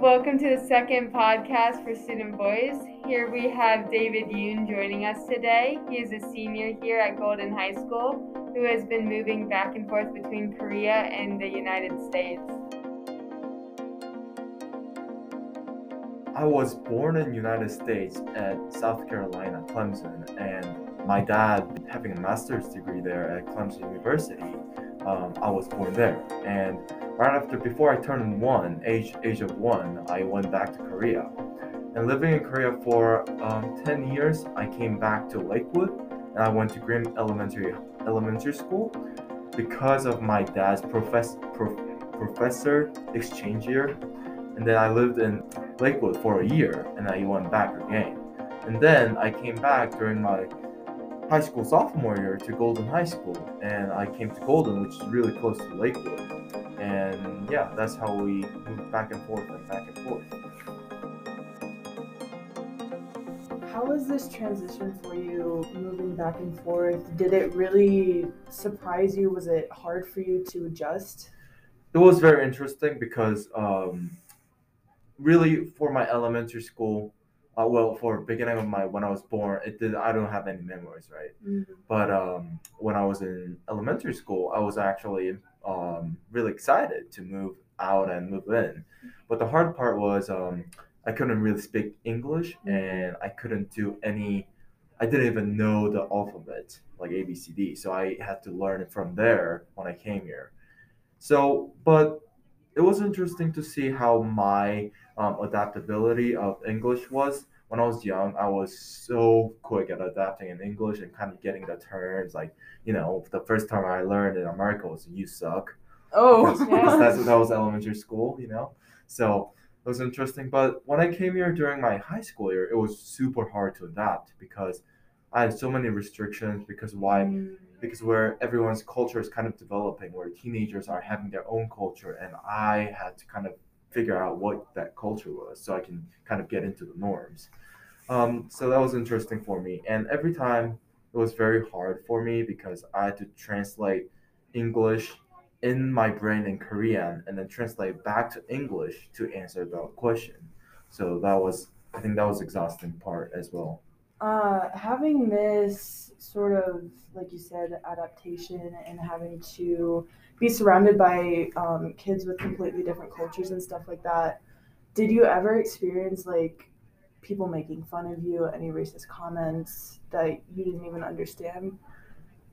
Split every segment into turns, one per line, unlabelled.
Welcome to the second podcast for Student Voice. Here we have David Yoon joining us today. He is a senior here at Golden High School who has been moving back and forth between Korea and the United States.
I was born in United States at South Carolina, Clemson, and my dad having a master's degree there at Clemson University. Um, I was born there, and right after before I turned one, age age of one, I went back to Korea. And living in Korea for um, 10 years, I came back to Lakewood, and I went to Grimm Elementary Elementary School because of my dad's profess, prof, professor exchange year. And then I lived in Lakewood for a year, and I went back again. And then I came back during my high school sophomore year to Golden High School, and I came to Golden, which is really close to Lakewood. And yeah, that's how we moved back and forth and back and forth.
How was this transition for you moving back and forth? Did it really surprise you? Was it hard for you to adjust?
It was very interesting because um, really for my elementary school, uh, well, for beginning of my when I was born, it did. I don't have any memories, right?
Mm-hmm.
But um, when I was in elementary school, I was actually um, really excited to move out and move in. But the hard part was um, I couldn't really speak English and I couldn't do any. I didn't even know the alphabet like A B C D, so I had to learn it from there when I came here. So, but it was interesting to see how my um, adaptability of English was. When I was young, I was so quick at adapting in English and kind of getting the terms. Like, you know, the first time I learned in America was "you suck."
Oh,
because, because that's that was elementary school, you know. So it was interesting. But when I came here during my high school year, it was super hard to adapt because I had so many restrictions. Because why?
Mm.
Because where everyone's culture is kind of developing, where teenagers are having their own culture, and I had to kind of figure out what that culture was so I can kind of get into the norms. Um, so that was interesting for me. And every time it was very hard for me because I had to translate English in my brain in Korean and then translate back to English to answer the question. So that was, I think that was exhausting part as well.
Uh, having this sort of, like you said, adaptation and having to be surrounded by um, kids with completely different cultures and stuff like that. Did you ever experience like people making fun of you, any racist comments that you didn't even understand?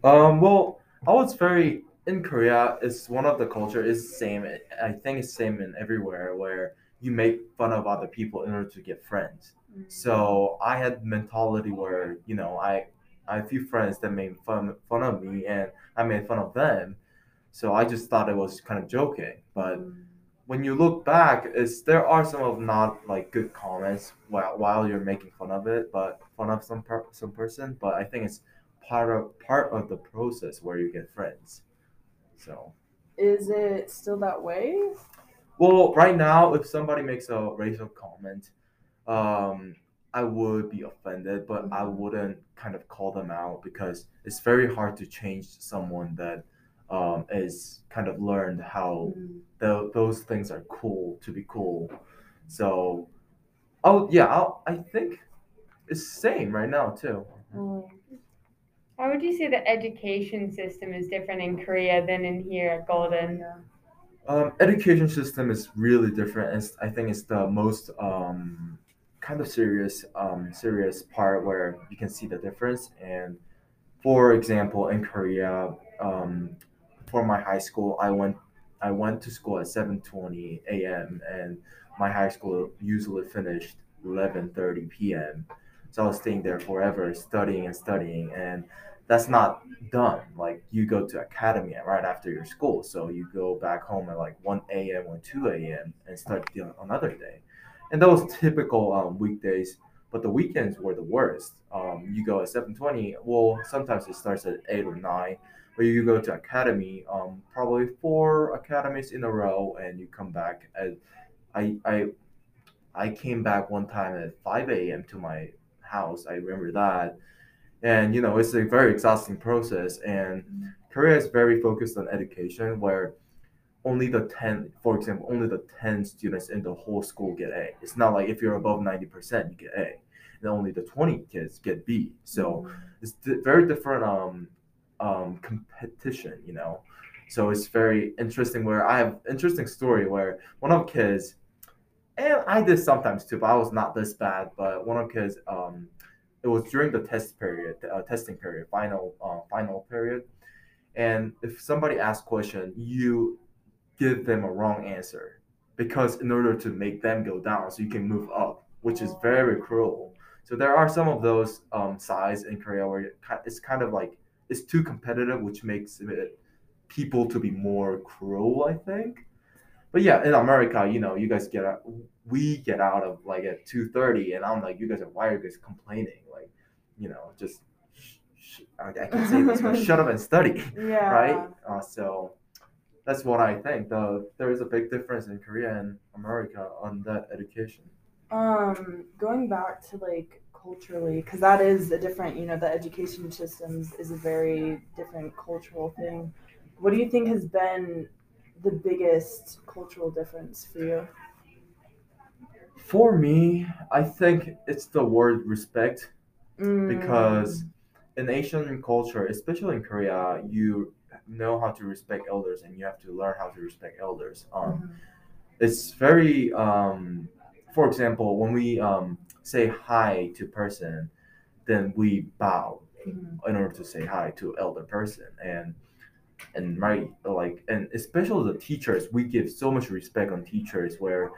Um, well, I was very in Korea. It's one of the culture is same. I think it's same in everywhere where you make fun of other people in order to get friends. So I had mentality where you know I I have a few friends that made fun fun of me and I made fun of them. So I just thought it was kind of joking. But
Mm.
when you look back, is there are some of not like good comments while while you're making fun of it, but fun of some per, some person. But I think it's part of part of the process where you get friends. So.
Is it still that way?
Well, right now, if somebody makes a racial comment, um, I would be offended, but I
Mhm.
wouldn't kind of call them out because it's very hard to change someone that um, is kind of learned how
Mm.
tho- those things are cool to be cool. So, oh yeah, I'll, I think it's same right now too.
Mm.
How would you say the education system is different in Korea than in here at Golden?
Yeah.
Um, education system is really different. It's, I think it's the most um, kind of serious um, serious part where you can see the difference. And for example, in Korea, um, for my high school, I went I went to school at seven twenty a.m. and my high school usually finished eleven thirty p.m. So I was staying there forever, studying and studying, and that's not done. Like you go to academy right after your school, so you go back home at like one a.m. or two a.m. and start the another day, and was typical um, weekdays. But the weekends were the worst. Um, you go at seven twenty. Well, sometimes it starts at eight or nine, but you go to academy. Um, probably four academies in a row, and you come back at. I I I came back one time at five a.m. to my house. I remember that, and you know it's a very exhausting process and korea is very focused on education where only the 10 for example only the 10 students in the whole school get a it's not like if you're above 90% you get a and only the 20 kids get b so it's di- very different um um competition you know? So it's very interesting where i have interesting story where one of kids and i did sometimes too but i was not this bad but one of kids um it was during the test period uh, testing period final uh, final period. And if somebody asks question you give them a wrong answer because in order to make them go down so you can move up which is very cruel. So there are some of those um, sides in korea where it's kind of like it's too competitive which makes it people to be more cruel i think but yeah in america you know you guys get out we get out of like at 2.30 and i'm like you guys are why are you guys complaining like you know just sh- sh- I, I can say this but shut up and study
Yeah.
right? Uh, so that's what I think. The there is a big difference in Korea and America on that education.
Um, going back to like culturally, because that is a different, you know, the education systems is a very different cultural thing. What do you think has been the biggest cultural difference for you?
For me, I think it's the word respect
Mm.
because in Asian culture, especially in Korea, you know how to respect elders and you have to learn how to respect elders. Um,
Mhm.
it's very um, for example when we um, say hi to person then we bow
Mhm.
in order to say hi to elder person and and right like and especially the teachers we give so much respect on teachers where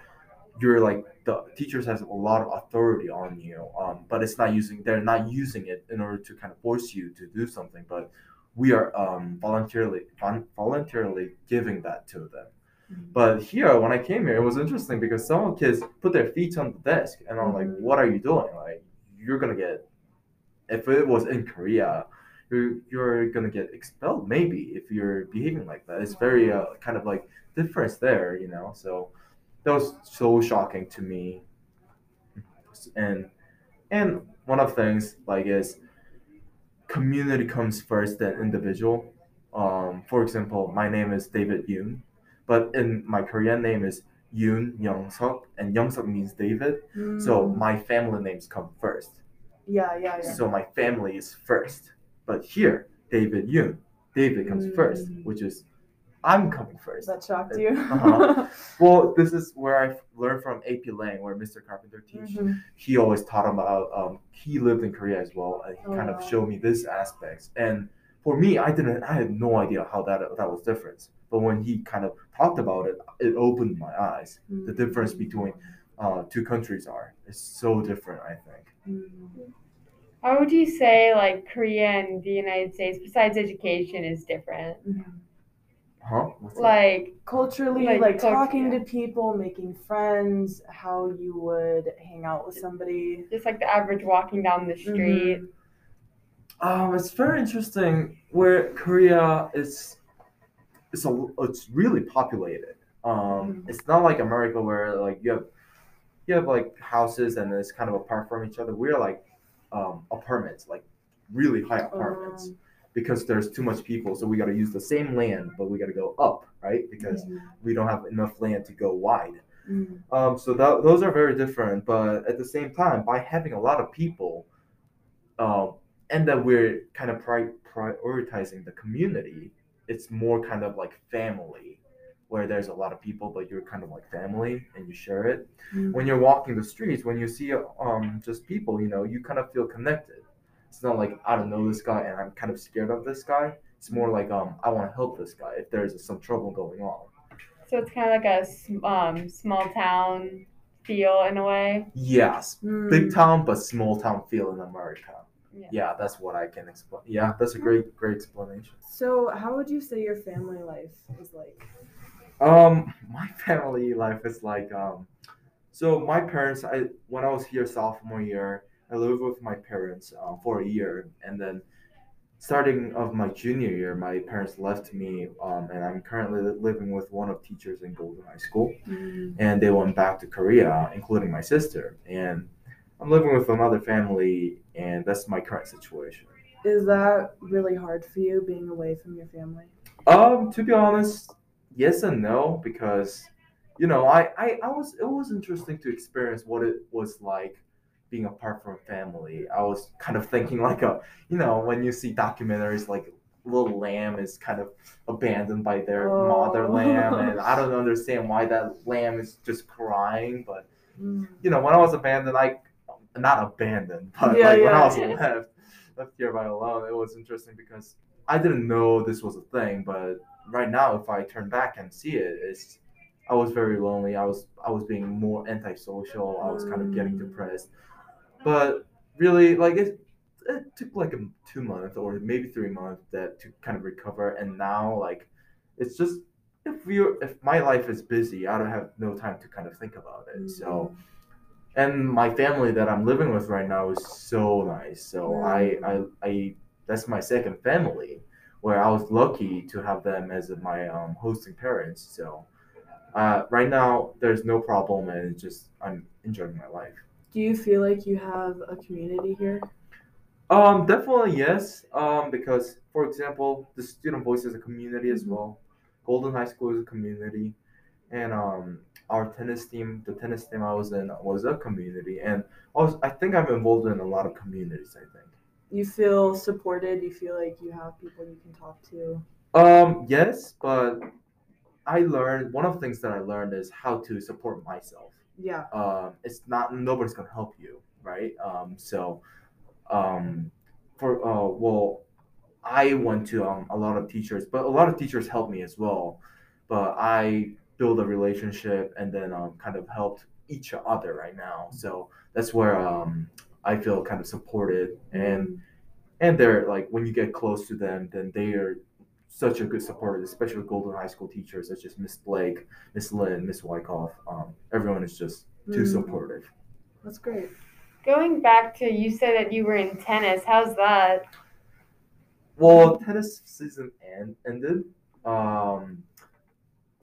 you're like the teachers has a lot of authority on you um, but it's not using they're not using it in order to kind of force you to do something but we are um, voluntarily vol- voluntarily giving that to them. But here, when I came here, it was interesting because some kids put their feet on the desk, and I'm like,
Mhm.
"What are you doing? Like, you're gonna get. If it was in Korea, you're you're gonna get expelled. Maybe if you're behaving like that. It's very uh, kind of like difference there, you know. So that was so shocking to me. And and one of the things like is community comes first than individual. Um, for example, my name is David Yoon, but in my Korean name is Yoon Youngsuk, and Youngsuk means David. So
Mm.
my family names come first.
yeah, yeah, yeah.
So my family is first. But here, David Yoon, David comes first,
Mm.
which is I'm coming first.
that shocked you.
Uh-huh. Well, this is where I learned from AP Lang, where Mr. Carpenter teach.
Mhm.
He always taught about. Um, he lived in Korea as well, and he
Oh,
kind of showed me this aspects. And for me, I didn't. I had no idea how that that was different. But when he kind of talked about it, it opened my eyes. The difference between uh, two countries are it's so different. I think.
Mm.
How would you say like Korea and the United States, besides education, is different?
Mhm.
Huh? What's that?
Like
culturally
Like,
like,
culture,
talking
yeah.
to people making friends how you would hang out with somebody
just like the average walking down the street.
Mhm.
Um, it's very interesting where Korea is. It's a. It's really populated. Um,
Mhm.
it's not like America where like you have, you have like houses and it's kind of apart from each other. We're like, um, apartments, like really high apartments,
Um,
because there's too much people. So we got to use the same land, but we got to go up, right? Because we don't have enough land to go wide.
Mhm.
Um, so that, those are very different, but at the same time, by having a lot of people, um, and that we're kind of pri- prioritizing the community, it's more kind of like family, where there's a lot of people, but you're kind of like family and you share it.
Mhm.
When you're walking the streets, when you see um, just people, you know, you kind of feel connected. It's not like I don't know this guy and I'm kind of scared of this guy. It's more like um, I want to help this guy if there's some trouble going on.
So it's kind of like a um, small town feel in a way.
Yes,
Mm.
big town but small town feel in America.
Yeah.
Yeah, that's what I can explain. Yeah, that's a great great explanation.
so how would you say your family life is like
Um, my family life is like um, so my parents. I when I was here sophomore year, I lived with my parents uh, for a year, and then starting of my junior year, my parents left me, um, and I'm currently living with one of teachers in Golden High School. and they went back to Korea, including my sister. And I'm living with another family, and that's my current situation.
is that really hard for you being away from your family
Um, to be honest, yes and no because you know I, I i was it was interesting to experience what it was like being apart from family i was kind of thinking like a you know when you see documentaries like little lamb is kind of abandoned by their
Oh.
mother lamb and i don't understand why that lamb is just crying but
Mm.
you know when i was abandoned i not abandoned but
Yeah,
like when i was left left here by alone it was interesting because i didn't know this was a thing but right now if i turn back and see it it's i was very lonely. I was i was being more antisocial. I was kind of getting
Mm.
depressed. But really like it it took like a two months or maybe three months that to kind of recover and now like it's just if you if my life is busy i don't have no time to kind of think about it. So and my family that i'm living with right now is so nice so I, I i that's my second family where i was lucky to have them as my um, hosting parents so uh, right now there's no problem and it's just i'm enjoying my life
Do you feel like you have a community here?
Um, definitely yes. Um, because for example, the student voice is a community as
Mhm.
well. Golden High School is a community, and um, our tennis team, the tennis team I was in, was a community, and I was, I think I'm involved in a lot of communities. I think.
You feel supported? You feel like you have people you can talk to?
Um, yes, but I learned one of the things that I learned is how to support myself.
Yeah.
um, it's not nobody's gonna help you, right? Um, so, um, for uh, well, I went to um, a lot of teachers, but a lot of teachers helped me as well. But I built a relationship and then um, kind of helped each other right now. So that's where um, I feel kind of supported and and they're like when you get close to them, then they are such a good supporter, especially with Golden High School teachers such as Miss Blake, Miss Lynn, Miss Wyckoff. Um, everyone is just too
Mm.
supportive.
That's great.
Going back to you said that you were in tennis. How's that?
Well, tennis season end, ended. Um,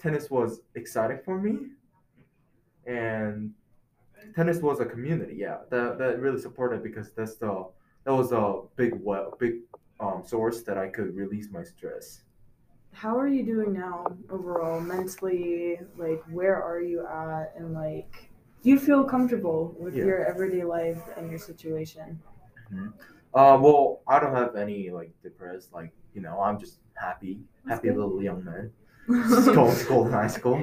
tennis was exciting for me, and tennis was a community. Yeah, that that really supported because that's the that was a big well big um, source that I could release my stress.
How are you doing now overall, mentally? Like, where are you at? And like, do you feel comfortable with
Yeah.
your everyday life and your situation?
Uh, well, I don't have any like depressed. Like you know, I'm just happy,
That's
happy
good.
little young man. School, school, high school.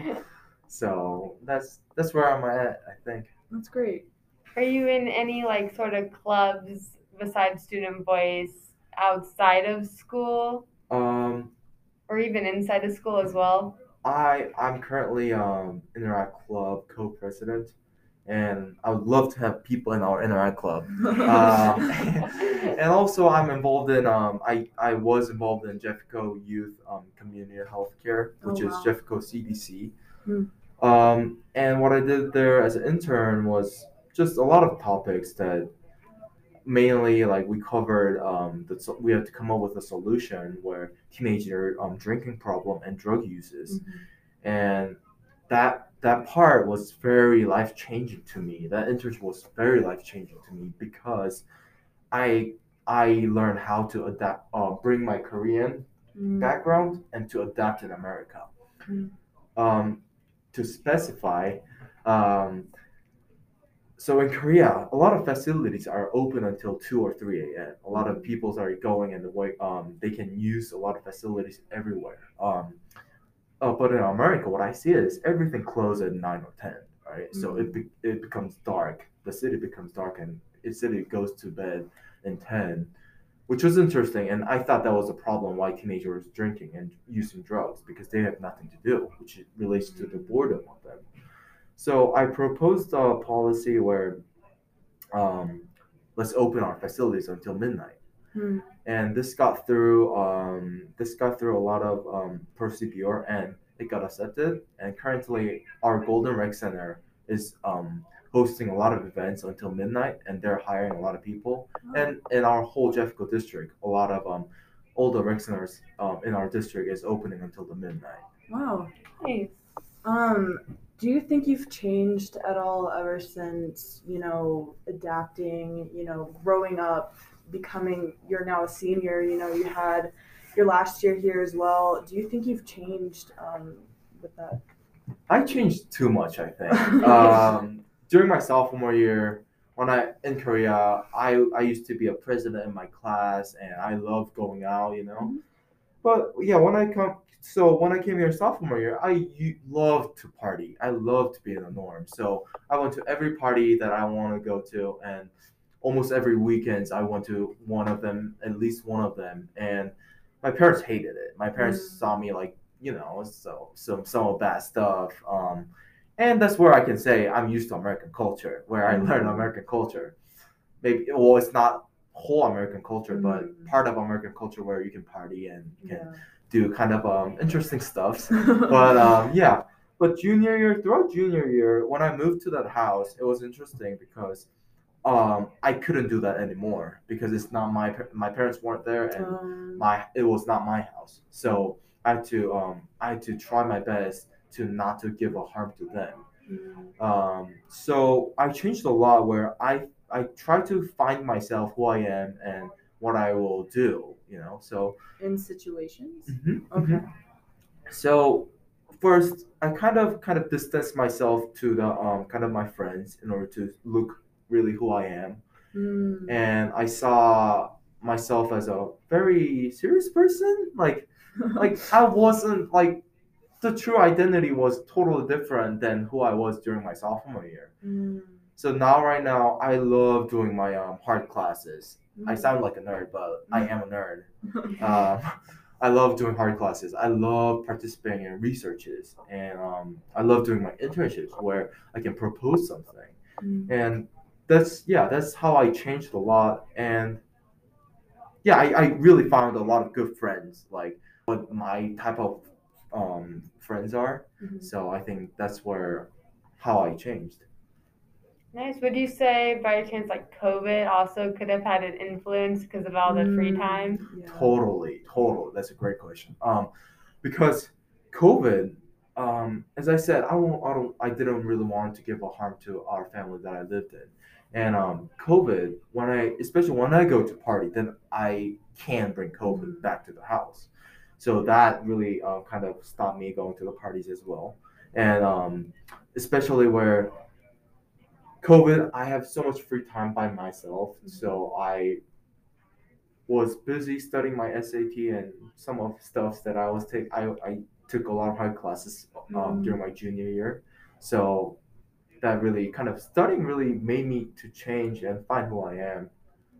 So that's that's where I'm at. I think.
That's great.
Are you in any like sort of clubs besides Student Voice outside of school
Um,
or even inside of school as well?
I I'm currently um Interact Club co-president, and I would love to have people in our Interact Club. Um, and also, I'm involved in um I I was involved in Jeffco Youth um Community Healthcare, which
Oh,
is. Jeffco CDC.
Hmm.
Um, and what I did there as an intern was just a lot of topics that mainly like we covered um so- we have to come up with a solution where teenager um drinking problem and drug uses
Mhm.
and that that part was very life changing to me. That internship was very life changing to me because I I learned how to adapt, uh, bring my Korean
Mm.
background and to adapt in America.
Mm.
Um, to specify, um, so in Korea, a lot of facilities are open until two or three a.m. A lot of people are going and the way um, they can use a lot of facilities everywhere. Um, uh, but in America, what I see is everything closes at nine or ten, right? So it be- it becomes dark. The city becomes dark, and the city goes to bed in ten, which was interesting. And I thought that was a problem why teenagers drinking and using drugs because they have nothing to do, which relates to the boredom of them. So I proposed a policy where, um, let's open our facilities until midnight
Hmm.
and this got through um, this got through a lot of um, procedure and it got accepted and currently our golden rec center is um, hosting a lot of events until midnight and they're hiring a lot of people and in our whole jeffco district a lot of um, all the rec centers um, in our district is opening until the midnight
Wow.
Nice.
Um, do you think you've changed at all ever since, you know, adapting, you know, growing up, becoming, you're now a senior, you know, you had your last year here as well. Do you think you've changed um, with that?
I changed too much, I think. um, during my sophomore year, when I in Korea, I I used to be a president in my class, and I loved going out, you know.
Mhm.
But yeah, when I come, so when I came here sophomore year, I loved to party. I loved to be in the norm. So I went to every party that I want to go to, and almost every weekends I went to one of them, at least one of them, and my parents hated it. My parents
Mm.
saw me like you know, so some some bad stuff. Um, and that's where I can say I'm used to American culture, where I learned
Mhm.
American culture. Maybe well, it's not whole American culture, but
Mhm.
part of American culture where you can party and you can
Yeah.
do kind of um, interesting stuff. But um, yeah, but junior year, throughout junior year, when I moved to that house, it was interesting because um, I couldn't do that anymore because it's not my my parents weren't there and
Um,
my it was not my house. So I had to um, I had to try my best to not to give a harm to them.
mm,
Um, so I changed a lot where I I try to find myself who I am and what I will do. You know, so
in situations.
mhm,
Okay.
mhm. So first, I kind of kind of distance myself to the um, kind of my friends in order to look really who I am,
Mm.
and I saw myself as a very serious person. Like like I wasn't like the true identity was totally different than who I was during my sophomore year.
Mm.
So now right now I love doing my um, hard classes. I
Mm.
sound like a nerd, but I am a nerd. Um, I love doing hard classes. I love participating in researches, and um, I love doing my internships where I can propose something.
Mm.
And that's yeah, that's how I changed a lot. And yeah, I, I really found a lot of good friends, like what my type of um, friends are.
Mhm.
So I think that's where how I changed.
Nice. Would you say, by chance, like COVID also could have had an influence because of all the free
Mm,
time?
yeah.
Totally, totally. That's a great question. Um, because COVID, um, as I said, I don't, I don't, I didn't really want to give a harm to our family that I lived in, and um, COVID, when I, especially when I go to party, then I can bring COVID back to the house, so that really uh, kind of stopped me going to the parties as well, and um, especially where COVID, I have so much free time by myself, so I was busy studying my SAT and some of stuff that I was take. I, I took a lot of hard classes um,
Mm.
during my junior year, so that really kind of studying really made me to change and find who I am.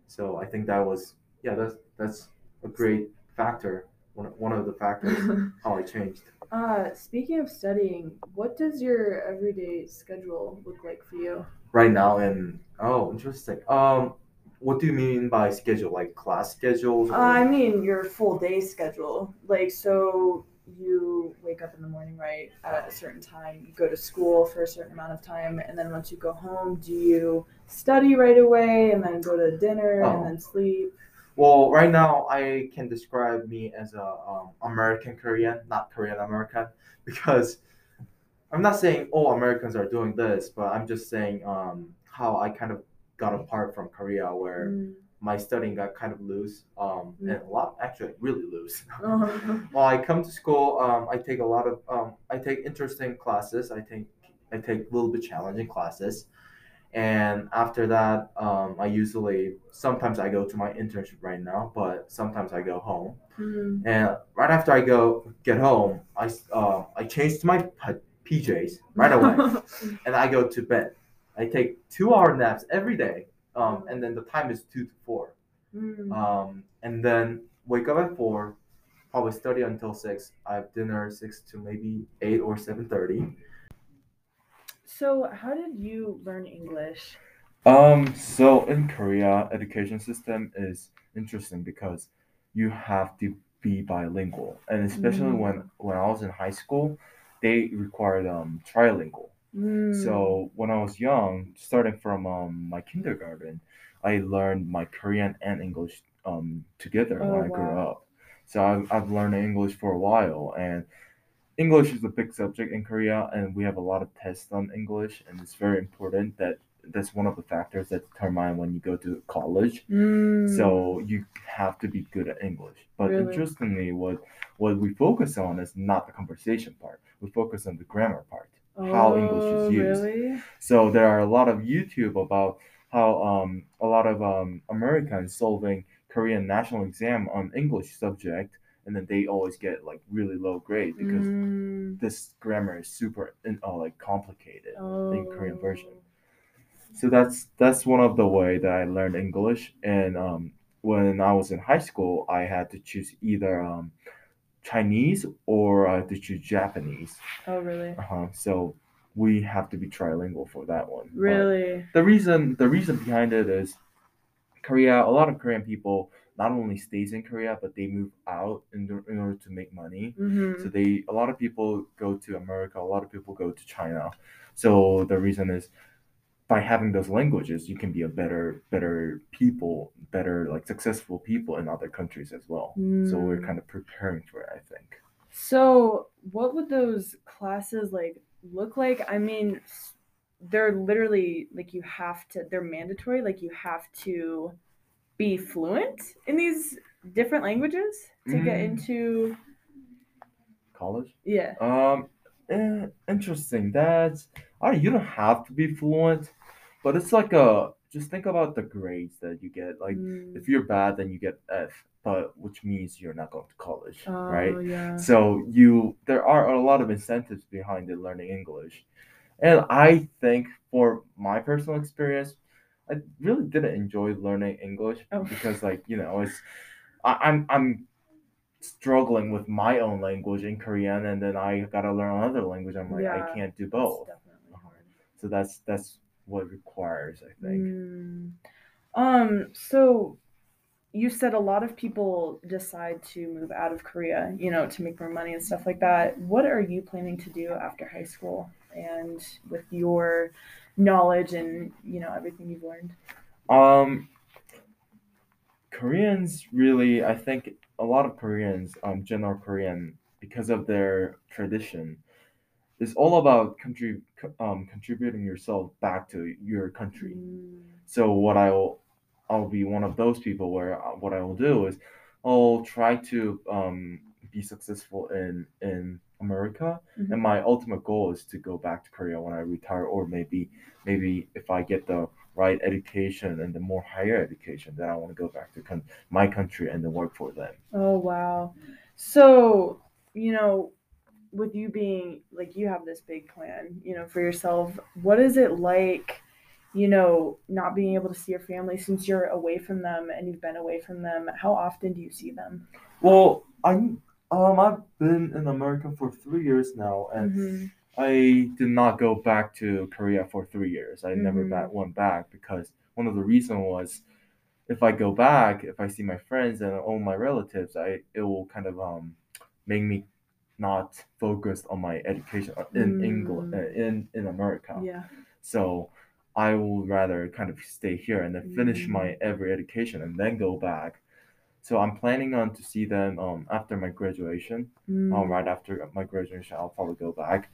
So I think that was yeah that's that's a great factor one, one of the factors how I changed.
uh, speaking of studying, what does your everyday schedule look like for you?
right now and oh interesting um what do you mean by schedule like class schedules
Uh, I mean your full day schedule. Like so you wake up in the morning right at a certain time, you go to school for a certain amount of time, and then once you go home, do you study right away and then go to dinner
Oh.
and then sleep?
well right now i can describe me as a um, american korean not korean american because i'm not saying all americans are doing this but i'm just saying um, how i kind of got apart from korea where
Mm.
My studying got kind of loose um, and a lot actually really loose
Uh-huh.
Well, I come to school. Um, I take a lot of. Um, I take interesting classes. I take. I take a little bit challenging classes, and after that, um, I usually sometimes I go to my internship right now, but sometimes I go home.
Mm.
And right after I go get home, i uh, I change to my PJs right away, and I go to bed. I take two hour naps every day, um, and then the time is two to four
Mm.
um, and then wake up at four, probably study until six. I have dinner six to maybe eight or seven thirty.
So, how did you learn English?
Um, so in Korea, education system is interesting because you have to be bilingual, and especially
Mm.
when when I was in high school, they required um trilingual.
Mm.
So when I was young, starting from um, my kindergarten, I learned my Korean and English um, together
Oh,
when I grew up. So I've, I've learned English for a while, and English is a big subject in Korea, and we have a lot of tests on English, and it's very important that that's one of the factors that determine when you go to college.
Mm.
So you have to be good at English. But
Really?
interestingly, what what we focus on is not the conversation part. We focus on the grammar part. How English is
Oh,
used.
Really?
So there are a lot of YouTube about how um, a lot of um, Americans solving Korean national exam on English subject, and then they always get like really low grade because
Mm.
this grammar is super uh, like complicated.
Oh.
Korean version. So that's that's one of the way that I learned English. And um, when I was in high school, I had to choose either um, Chinese or had to choose Japanese.
Oh, really?
Uh-huh. So we have to be trilingual for that one. But
Really?
the reason the reason behind it is Korea. A lot of Korean people not only stays in Korea, but they move out in, in order to make money.
Mm-hmm.
So they a lot of people go to America, a lot of people go to China. So the reason is by having those languages, you can be a better better people, better like successful people in other countries as well. So we're
Mm.
kind of preparing for it, I think.
So, what would those classes like look like? I mean, they're literally like you have to, they're mandatory, like you have to be fluent in these different languages to get
Mm.
into,
College.
yeah.
Um, eh, interesting. That's I you don't have to be fluent, but it's like a just think about the grades that you get. Like
Mm.
if you're bad, then you get F, but which means you're not going to college, right?
Oh, yeah.
So you there are a lot of incentives behind the learning English. And I think for my personal experience, I really didn't enjoy learning English
Oh.
because like, you know, it's I, I'm I'm struggling with my own language in Korean and then I gotta learn another language. I'm like
Yeah,
I can't do both.
hard.
So that's that's what it requires, I think.
Mm. Um, so you said a lot of people decide to move out of Korea, you know, to make more money and stuff like that. What are you planning to do after high school and with your knowledge and, you know, everything you've learned?
Um, Koreans really, I think a lot of Koreans, um, general Korean, because of their tradition, is all about country, um, contributing yourself back to your country.
Mm.
So what I'll, I'll be one of those people where uh, what I will do is, I'll try to um, be successful in in America,
Mhm.
and my ultimate goal is to go back to Korea when I retire, or maybe maybe if I get the right education and the more higher education, then I want to go back to con- my country and then work for them.
Oh, wow. So, you know, with you being like you have this big plan, you know, for yourself, what is it like, you know, not being able to see your family since you're away from them and you've been away from them? How often do you see them?
Well, I'm um I've been in America for three years now, and
Mhm.
I did not go back to Korea for three years. I never
Mhm.
back, went back because one of the reason was if I go back, if I see my friends and all my relatives, I it will kind of um make me not focused on my education uh, in England
Mm.
uh, in in America.
Yeah.
So I will rather kind of stay here and then finish
Mm.
my every education and then go back. So I'm planning on to see them um after my graduation um,
Mm.
right after my graduation, I'll probably go back.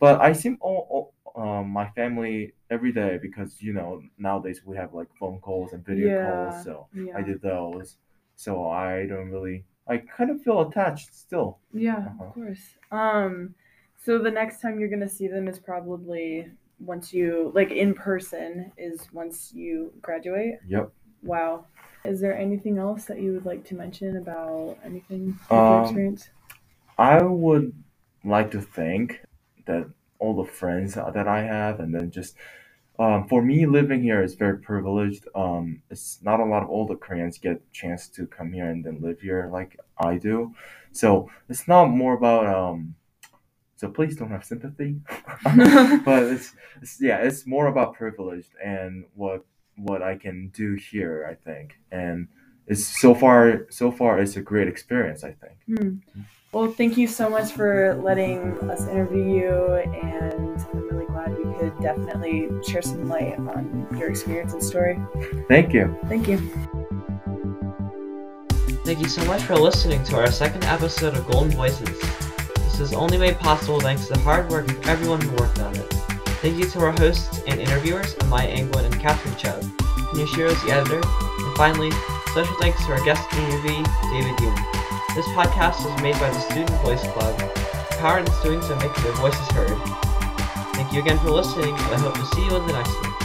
But I see all, all um, my family every day because you know nowadays we have like phone calls and video
Yeah,
calls, so
Yeah.
I did those. So I don't really, I kind of feel attached still.
Yeah,
Uh-huh.
of course. Um, so the next time you're gonna see them is probably once you like in person is once you graduate.
Yep.
Wow. Is there anything else that you would like to mention about anything your
Um,
experience?
I would like to thank that all the friends that I have, and then just um, for me living here is very privileged. Um, it's not a lot of older Koreans get a chance to come here and then live here like I do. So it's not more about um. So please don't have sympathy, but it's, it's yeah, it's more about privileged and what what I can do here. I think, and it's so far so far it's a great experience. I think.
Hmm. Well, thank you so much for letting us interview you, and could definitely share some light on your experience and story.
Thank you.
Thank you.
Thank you so much for listening to our second episode of Golden Voices. This is only made possible thanks to the hard work of everyone who worked on it. Thank you to our hosts and interviewers, Amaya Angwin and Catherine Chubb, Henry Shiro's the editor, and finally, special thanks to our guest interviewee, David Yoon. This podcast was made by the Student Voice Club. The power in students to make their voices heard. Thank you again for listening, and I hope to see you in the next one.